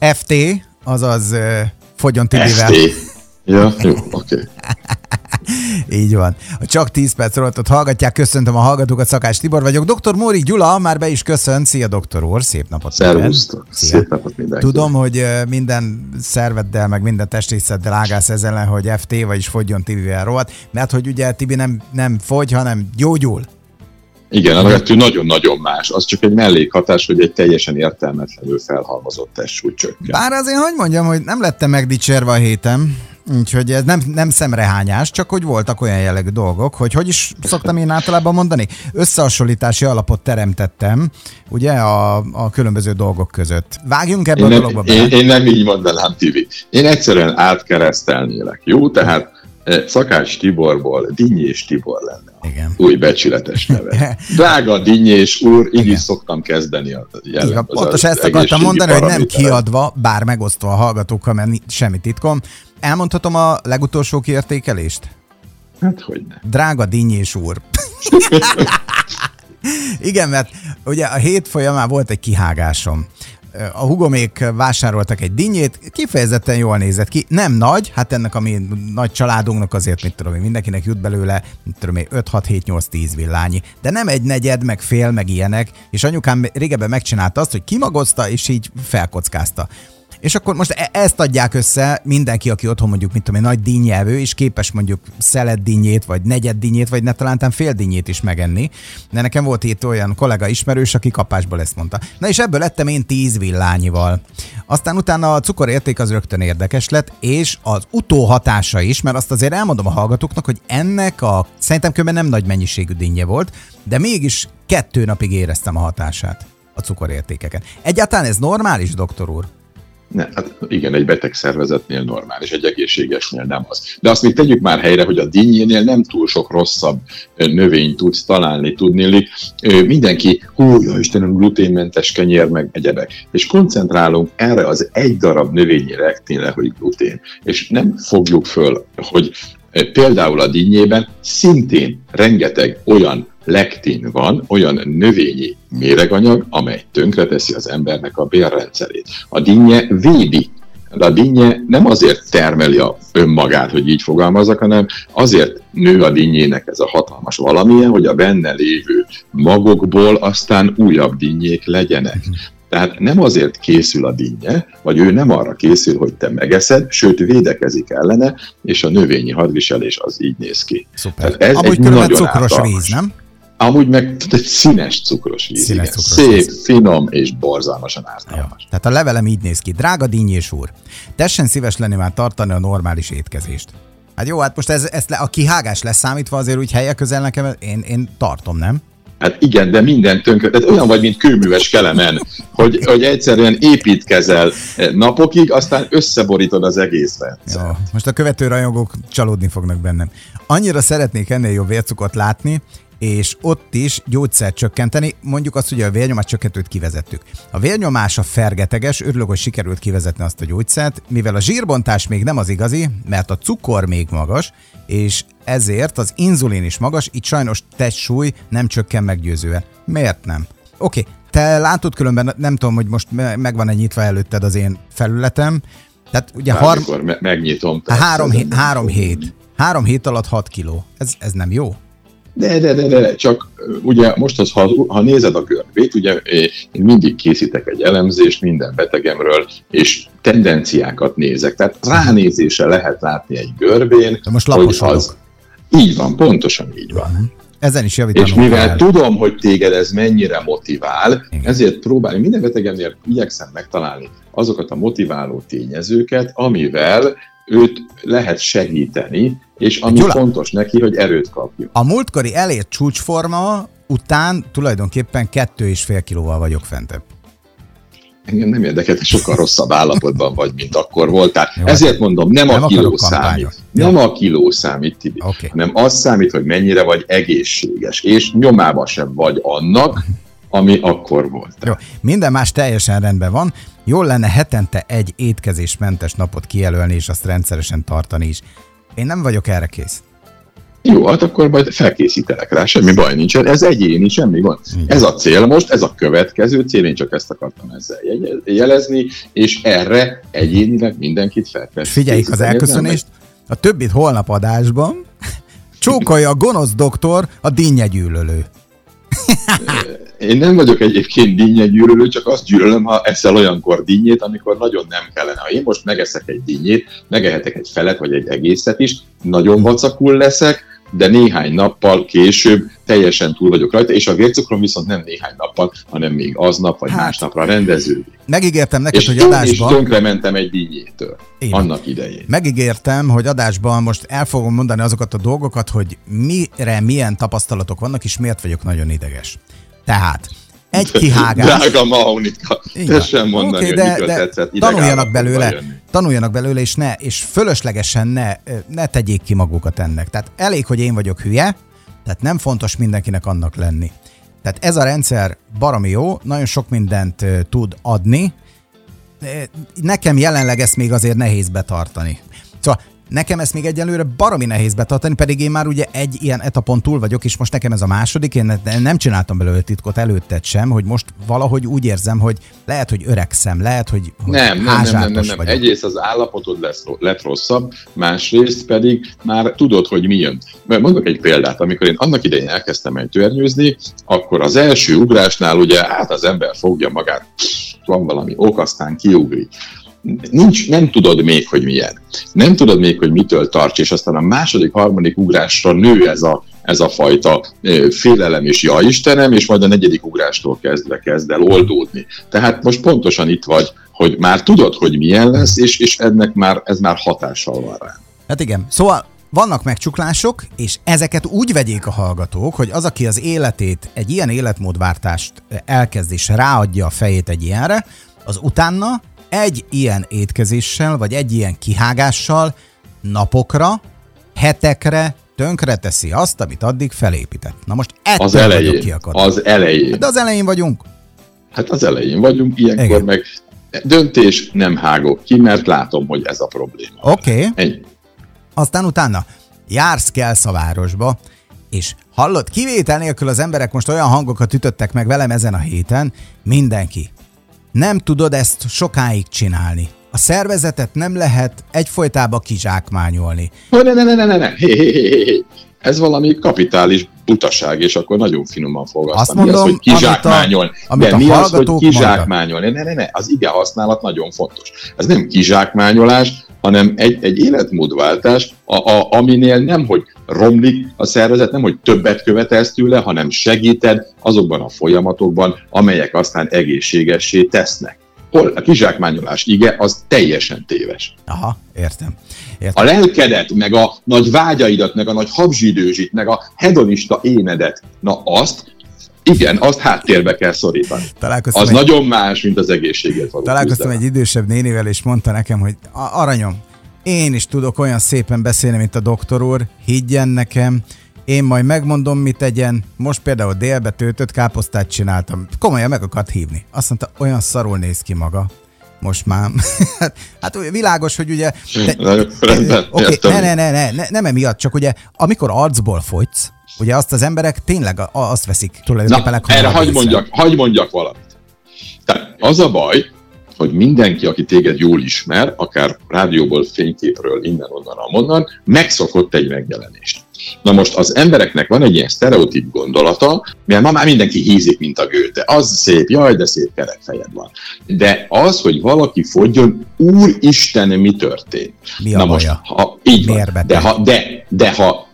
FT, azaz Fogyon Tibivel. FT. Ja, jó, oké. Okay. Így van. A csak 10 perc rovatot hallgatják, köszöntöm a hallgatókat, Szakás Tibor vagyok. Dr. Móri Gyula már be is köszönt. Szia, doktor úr, szép napot. Szervusztok, szép napot mindenkinek. Tudom, hogy minden szerveddel, meg minden testrészeddel ágász ezzel, hogy FT, vagyis fogjon Tibivel rovat, mert hogy ugye Tibi nem, nem fogy, hanem gyógyul. Igen, a kettő nagyon-nagyon más. Az csak egy mellékhatás, hogy egy teljesen értelmetlenül felhalmozott testsúly csökken. Bár azért, hogy mondjam, hogy nem lettem megdicsérve a héten, Úgyhogy ez nem, nem szemrehányás, csak hogy voltak olyan jellegű dolgok, hogy hogy is szoktam én általában mondani, összehasonlítási alapot teremtettem, ugye, a, a különböző dolgok között. Vágjunk ebbe én a dologba be. Én, én nem így mondanám, Tibi. Én egyszerűen átkeresztelnélek, jó? Tehát eh, Szakács Tiborból Dinnyés Tibor lenne. Igen. Új becsületes neve. Drága Dinnyés úr, így Igen. is szoktam kezdeni a jelen. Pontos ezt akartam mondani, hogy nem kiadva, bár megosztva a hallgatókkal, mert semmi titkom, Elmondhatom a legutolsó kiértékelést? Hát, hogy ne. Drága dinnyés úr. Igen, mert ugye a hét folyamán volt egy kihágásom. A hugomék vásároltak egy dinnyét, kifejezetten jól nézett ki. Nem nagy, hát ennek a mi nagy családunknak azért, mit tudom én, mindenkinek jut belőle, mit tudom én, 5, 6, 7, 8, 10 villányi. De nem egy negyed, meg fél, meg ilyenek. És anyukám régebben megcsinálta azt, hogy kimagozta, és így felkockázta. És akkor most e- ezt adják össze mindenki, aki otthon mondjuk, mint tudom, egy nagy dinnyelvő, és képes mondjuk szelet dinnyét, vagy negyed dinnyét, vagy ne talán fél dinnyét is megenni. De nekem volt itt olyan kollega ismerős, aki kapásból ezt mondta. Na és ebből lettem én tíz villányival. Aztán utána a cukorérték az rögtön érdekes lett, és az utóhatása is, mert azt azért elmondom a hallgatóknak, hogy ennek a szerintem kb. nem nagy mennyiségű dinnye volt, de mégis kettő napig éreztem a hatását a cukorértékeken. Egyáltalán ez normális, doktor úr? Ne, hát igen, egy beteg szervezetnél normális, egy egészségesnél nem az. De azt még tegyük már helyre, hogy a dinnyénél nem túl sok rosszabb növényt tudsz találni, tudnélik. Mindenki, hú, ja Istenem, gluténmentes kenyér, meg egyebek. És koncentrálunk erre az egy darab növényre, tényleg, hogy glutén. És nem fogjuk föl, hogy például a dinnyében szintén rengeteg olyan lektin van, olyan növényi méreganyag, amely tönkreteszi az embernek a bérrendszerét. A dinnye védi de a dinnye nem azért termeli a önmagát, hogy így fogalmazok, hanem azért nő a dinnyének ez a hatalmas valamilyen, hogy a benne lévő magokból aztán újabb dinnyék legyenek. Tehát nem azért készül a dinnye, vagy ő nem arra készül, hogy te megeszed, sőt védekezik ellene, és a növényi hadviselés az így néz ki. Szuper. Tehát ez Amúgy egy nagyon cukros víz, nem? Amúgy meg egy színes cukros víz. Színes igen. cukros Szép, víz. finom és borzalmasan ártalmas. Ja. Tehát a levelem így néz ki. Drága dinnyés úr, tessen szíves lenni már tartani a normális étkezést. Hát jó, hát most ez, ez a kihágás leszámítva azért úgy helye közel nekem, én, én tartom, nem? Hát igen, de minden tönkre, tehát olyan vagy, mint kőműves kelemen, hogy, hogy egyszerűen építkezel napokig, aztán összeborítod az egész Jó, most a követő rajongók csalódni fognak bennem. Annyira szeretnék ennél jobb vércukot látni, és ott is gyógyszert csökkenteni, mondjuk azt, hogy a vérnyomás csökkentőt kivezettük. A vérnyomás a fergeteges, örülök, hogy sikerült kivezetni azt a gyógyszert, mivel a zsírbontás még nem az igazi, mert a cukor még magas, és ezért az inzulin is magas, így sajnos testsúly nem csökken meggyőzően. Miért nem? Oké, okay. te látod különben, nem tudom, hogy most megvan-e nyitva előtted az én felületem, tehát ugye har- me- megnyitom. Három, hé- három hét. Három hét alatt 6 kiló. Ez, ez nem jó? De, de, de, de, csak ugye most az, ha, ha nézed a görbét, ugye én mindig készítek egy elemzést minden betegemről, és tendenciákat nézek. Tehát ránézése lehet látni egy görbén, de most hogy az... Így van, pontosan így van. Uh-huh. Ezen is javítanunk És mivel kell. tudom, hogy téged ez mennyire motivál, Igen. ezért próbálni, minden betegemnél igyekszem megtalálni azokat a motiváló tényezőket, amivel őt lehet segíteni, és ami Gyula, fontos neki, hogy erőt kapjon. A múltkori elért csúcsforma után tulajdonképpen kettő és fél kilóval vagyok fentebb. Engem nem érdekel, hogy sokkal rosszabb állapotban vagy, mint akkor voltál. Jó, Ezért mondom, nem, nem a kiló számít. Nem a kiló számít, Tibi, okay. hanem az számít, hogy mennyire vagy egészséges, és nyomába sem vagy annak, ami akkor volt. Jó, minden más teljesen rendben van. Jól lenne hetente egy étkezésmentes napot kijelölni, és azt rendszeresen tartani is. Én nem vagyok erre kész. Jó, hát akkor majd felkészítelek rá, semmi baj nincsen, ez egyéni, semmi gond. Ez a cél most, ez a következő cél, én csak ezt akartam ezzel jelezni, és erre egyénileg mindenkit fel kell Figyeljük az elköszönést, a többit holnap adásban, csókolja a gonosz doktor a dinnyegyűlölő. Én nem vagyok egyébként dinnyegyűlölő, csak azt gyűlölöm, ha eszel olyankor dinnyét, amikor nagyon nem kellene. Ha én most megeszek egy dinnyét, megehetek egy felet vagy egy egészet is, nagyon vacakul leszek, de néhány nappal később teljesen túl vagyok rajta, és a vércukrom viszont nem néhány nappal, hanem még aznap vagy hát, másnapra rendeződik. Megígértem neked, és hogy adásban... És tönkrementem egy díjétől Én. annak idején. Megígértem, hogy adásban most el fogom mondani azokat a dolgokat, hogy mire milyen tapasztalatok vannak, és miért vagyok nagyon ideges. Tehát, egy kihágás. Drága Maunika, tessen mondani, okay, de, hogy de tetszett tanuljanak belőle, tanuljanak belőle, és ne, és fölöslegesen ne, ne tegyék ki magukat ennek. Tehát elég, hogy én vagyok hülye, tehát nem fontos mindenkinek annak lenni. Tehát ez a rendszer baromi jó, nagyon sok mindent tud adni, nekem jelenleg ezt még azért nehéz betartani. Szóval Nekem ezt még egyelőre baromi nehéz betartani, pedig én már ugye egy ilyen etapon túl vagyok, és most nekem ez a második, én nem csináltam belőle titkot előtted sem, hogy most valahogy úgy érzem, hogy lehet, hogy öregszem, lehet, hogy, hogy nem, nem, nem, nem, nem, nem. Vagyok. Egyrészt az állapotod lesz, lett rosszabb, másrészt pedig már tudod, hogy mi jön. Mondok egy példát, amikor én annak idején elkezdtem ejtőernyőzni, akkor az első ugrásnál ugye hát az ember fogja magát, van valami ok, aztán kiugrik nincs, nem tudod még, hogy milyen. Nem tudod még, hogy mitől tarts, és aztán a második, harmadik ugrásra nő ez a, ez a fajta félelem és ja Istenem, és majd a negyedik ugrástól kezdve kezd el oldódni. Tehát most pontosan itt vagy, hogy már tudod, hogy milyen lesz, és, és ennek már, ez már hatással van rá. Hát igen, szóval vannak megcsuklások, és ezeket úgy vegyék a hallgatók, hogy az, aki az életét, egy ilyen életmódváltást elkezd és ráadja a fejét egy ilyenre, az utána egy ilyen étkezéssel, vagy egy ilyen kihágással napokra, hetekre tönkre teszi azt, amit addig felépített. Na most ettől az elején, Az elején. De az elején vagyunk. Hát az elején vagyunk, ilyenkor Igen. meg döntés nem hágok ki, mert látom, hogy ez a probléma. Oké. Okay. Aztán utána jársz Kelszavárosba, és hallott, kivétel nélkül az emberek most olyan hangokat ütöttek meg velem ezen a héten, mindenki nem tudod ezt sokáig csinálni. A szervezetet nem lehet egyfolytába kizsákmányolni. Ne, ne, ne, ne, ne, ne. Hé, hé, hé, hé. Ez valami kapitális butaság, és akkor nagyon finoman fogalmaztam. Azt mondom, mi az, hogy kizsákmányol. Amit a, amit De mi az, hogy kizsákmányol? Ne, ne, ne, az ige használat nagyon fontos. Ez nem kizsákmányolás, hanem egy, egy életmódváltás, a, a, aminél nem, hogy romlik a szervezet, nem, hogy többet követelsz tőle, hanem segíted azokban a folyamatokban, amelyek aztán egészségessé tesznek. Hol a kizsákmányolás ige, az teljesen téves. Aha, értem. értem. A lelkedet, meg a nagy vágyaidat, meg a nagy habzsidőzsit, meg a hedonista énedet, na azt igen, azt háttérbe kell szorítani. az egy... nagyon más, mint az egészséget való Találkoztam küzdelem. egy idősebb nénivel, és mondta nekem, hogy aranyom, én is tudok olyan szépen beszélni, mint a doktor úr, higgyen nekem, én majd megmondom, mit tegyen. Most például délbe töltött káposztát csináltam. Komolyan meg akart hívni. Azt mondta, olyan szarul néz ki maga. Most már. hát világos, hogy ugye... Te, okay, ne, ne, ne, ne, ne, nem emiatt, csak ugye amikor arcból fogysz, ugye azt az emberek tényleg azt veszik tulajdonképpen Na, erre hagyd mondjak, hagy mondjak valamit. Tehát az a baj, hogy mindenki, aki téged jól ismer, akár rádióból, fényképről, innen-onnan, amonnan, megszokott egy megjelenést. Na most az embereknek van egy ilyen sztereotíp gondolata, mert ma már mindenki hízik, mint a gőte. Az szép, jaj, de szép kerekfejed van. De az, hogy valaki fogjon, úristen, mi történt? Mi a Na most, ha, így van, de ha, de, de ha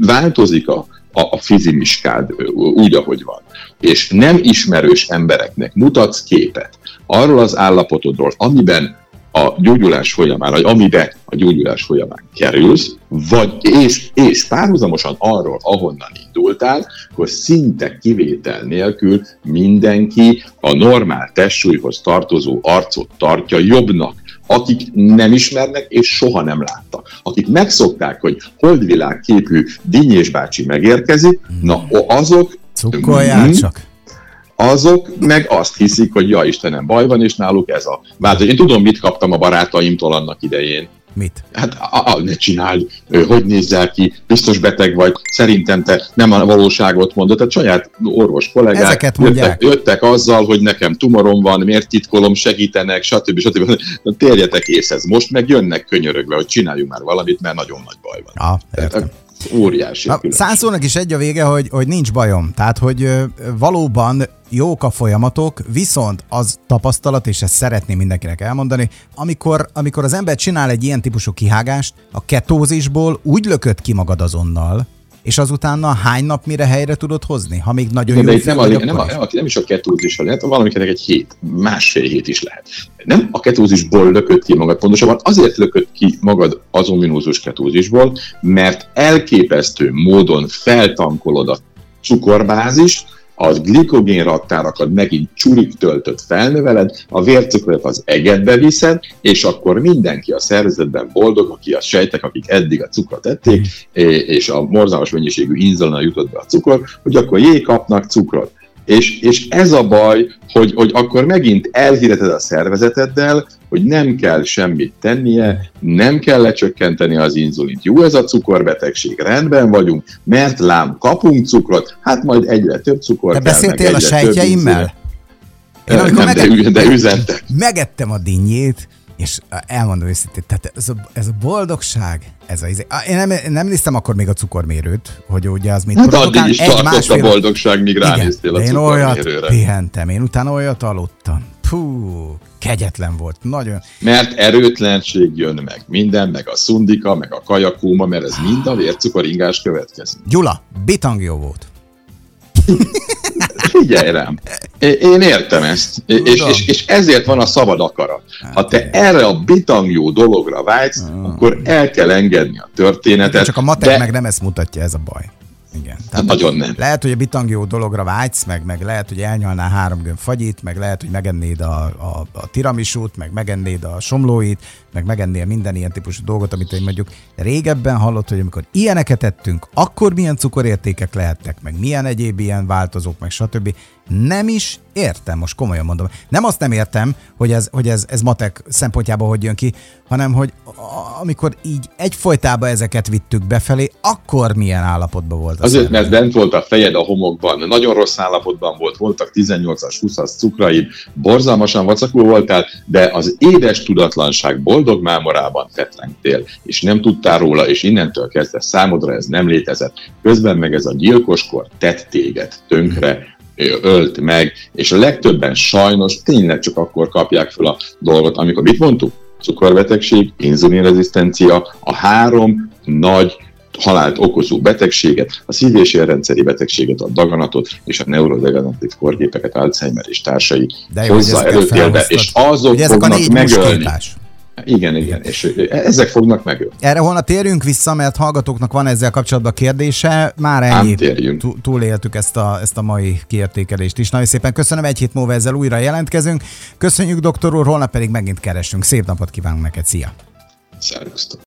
változik a, a, a fizimiskád úgy, ahogy van, és nem ismerős embereknek mutatsz képet arról az állapotodról, amiben a gyógyulás folyamán, vagy amibe a gyógyulás folyamán kerülsz, vagy és, és párhuzamosan arról, ahonnan indultál, akkor szinte kivétel nélkül mindenki a normál testsúlyhoz tartozó arcot tartja jobbnak, akik nem ismernek és soha nem láttak. Akik megszokták, hogy holdvilág képű Dinnyés bácsi megérkezik, na azok... Cukkoljál mm, csak! Azok meg azt hiszik, hogy ja Istenem, baj van, és náluk ez a változás. Én tudom, mit kaptam a barátaimtól annak idején. Mit? Hát a, a, ne csináld, hogy nézzel ki, biztos beteg vagy, szerintem te nem a valóságot mondod, tehát saját orvos kollégák Ezeket jöttek, jöttek azzal, hogy nekem tumorom van, miért titkolom, segítenek, stb. stb. Térjetek észhez. Most meg jönnek könyörögve, hogy csináljunk már valamit, mert nagyon nagy baj van. Ah, értem. Óriási. Na, százszónak is egy a vége, hogy, hogy nincs bajom. Tehát, hogy valóban jók a folyamatok, viszont az tapasztalat, és ezt szeretném mindenkinek elmondani, amikor, amikor az ember csinál egy ilyen típusú kihágást, a ketózisból úgy lökött ki magad azonnal, és azutána hány nap mire helyre tudod hozni? Ha még nagyon Igen, jó de itt nem, a, nem, a, is. nem, nem is a ketózis, lehet valamikinek egy hét, másfél hét is lehet. Nem a ketózisból lökött ki magad, pontosabban azért lökött ki magad az ominózus ketózisból, mert elképesztő módon feltankolod a cukorbázist, az glikogén raktárakat megint csurik töltött felnöveled, a vércukrot az egedbe viszed, és akkor mindenki a szervezetben boldog, aki a sejtek, akik eddig a cukrot ették, é- és a morzalmas mennyiségű inzulina jutott be a cukor, hogy akkor jé, kapnak cukrot. És, és ez a baj, hogy, hogy akkor megint elhíreted a szervezeteddel, hogy nem kell semmit tennie, nem kell lecsökkenteni az inzulint. Jó ez a cukorbetegség, rendben vagyunk, mert lám kapunk cukrot, hát majd egyre több cukor Te kell, beszéltél a sejtjeimmel? Én amikor Nem, de, megett- ü- de üzentek. megettem a dinnyét, és elmondom őszintén, tehát ez a, ez a boldogság, ez a, izé- én nem, nem néztem akkor még a cukormérőt, hogy ugye az mit Hát produkál. addig is Egy, tartott a másfél- boldogság, míg ránéztél a de én olyat pihentem, én utána olyat aludtam. Pú, kegyetlen volt, nagyon. Mert erőtlenség jön meg. Minden, meg a szundika, meg a kajakóma, mert ez mind a vércukoringás következik. Gyula, bitang jó volt. Figyelj rám, én értem ezt, és, és, és ezért van a szabad akarat. Ha te erre a bitangjó dologra vágysz, akkor el kell engedni a történetet. Csak a matek de meg nem ezt mutatja, ez a baj. Igen. Hát nagyon nem. Lehet, hogy a bitangió dologra vágysz, meg, meg lehet, hogy elnyalnál három gömb fagyit, meg lehet, hogy megennéd a, a, a tiramisút, meg megennéd a somlóit, meg megennél minden ilyen típusú dolgot, amit én mondjuk régebben hallott, hogy amikor ilyeneket ettünk, akkor milyen cukorértékek lehettek, meg milyen egyéb ilyen változók, meg stb. Nem is értem, most komolyan mondom. Nem azt nem értem, hogy ez, hogy ez, ez matek szempontjából hogy jön ki, hanem hogy amikor így egyfolytában ezeket vittük befelé, akkor milyen állapotban volt Azért, mert bent volt a fejed a homokban, nagyon rossz állapotban volt, voltak 18-as, 20-as cukraid, borzalmasan vacakul voltál, de az édes tudatlanság boldog mámorában fetrengtél, és nem tudtál róla, és innentől kezdve számodra ez nem létezett. Közben meg ez a gyilkoskor tett téged tönkre, ölt meg, és a legtöbben sajnos tényleg csak akkor kapják fel a dolgot, amikor mit mondtuk? Cukorbetegség, inzulinrezisztencia, a három nagy halált okozó betegséget, a szív- és érrendszeri betegséget, a daganatot és a neurodegeneratív korgépeket, Alzheimer és társai De jó, ezeket előtérbe, és azok ezek a fognak négy megölni. Igen, igen, és ezek fognak megölni. Erre holnap térjünk vissza, mert hallgatóknak van ezzel kapcsolatban kérdése. Már ennyi. Túléltük ezt a, ezt a mai kiértékelést is. Nagyon szépen köszönöm, egy hét múlva ezzel újra jelentkezünk. Köszönjük, doktor úr, holnap pedig megint keresünk. Szép napot kívánunk neked, szia! Szervusztok!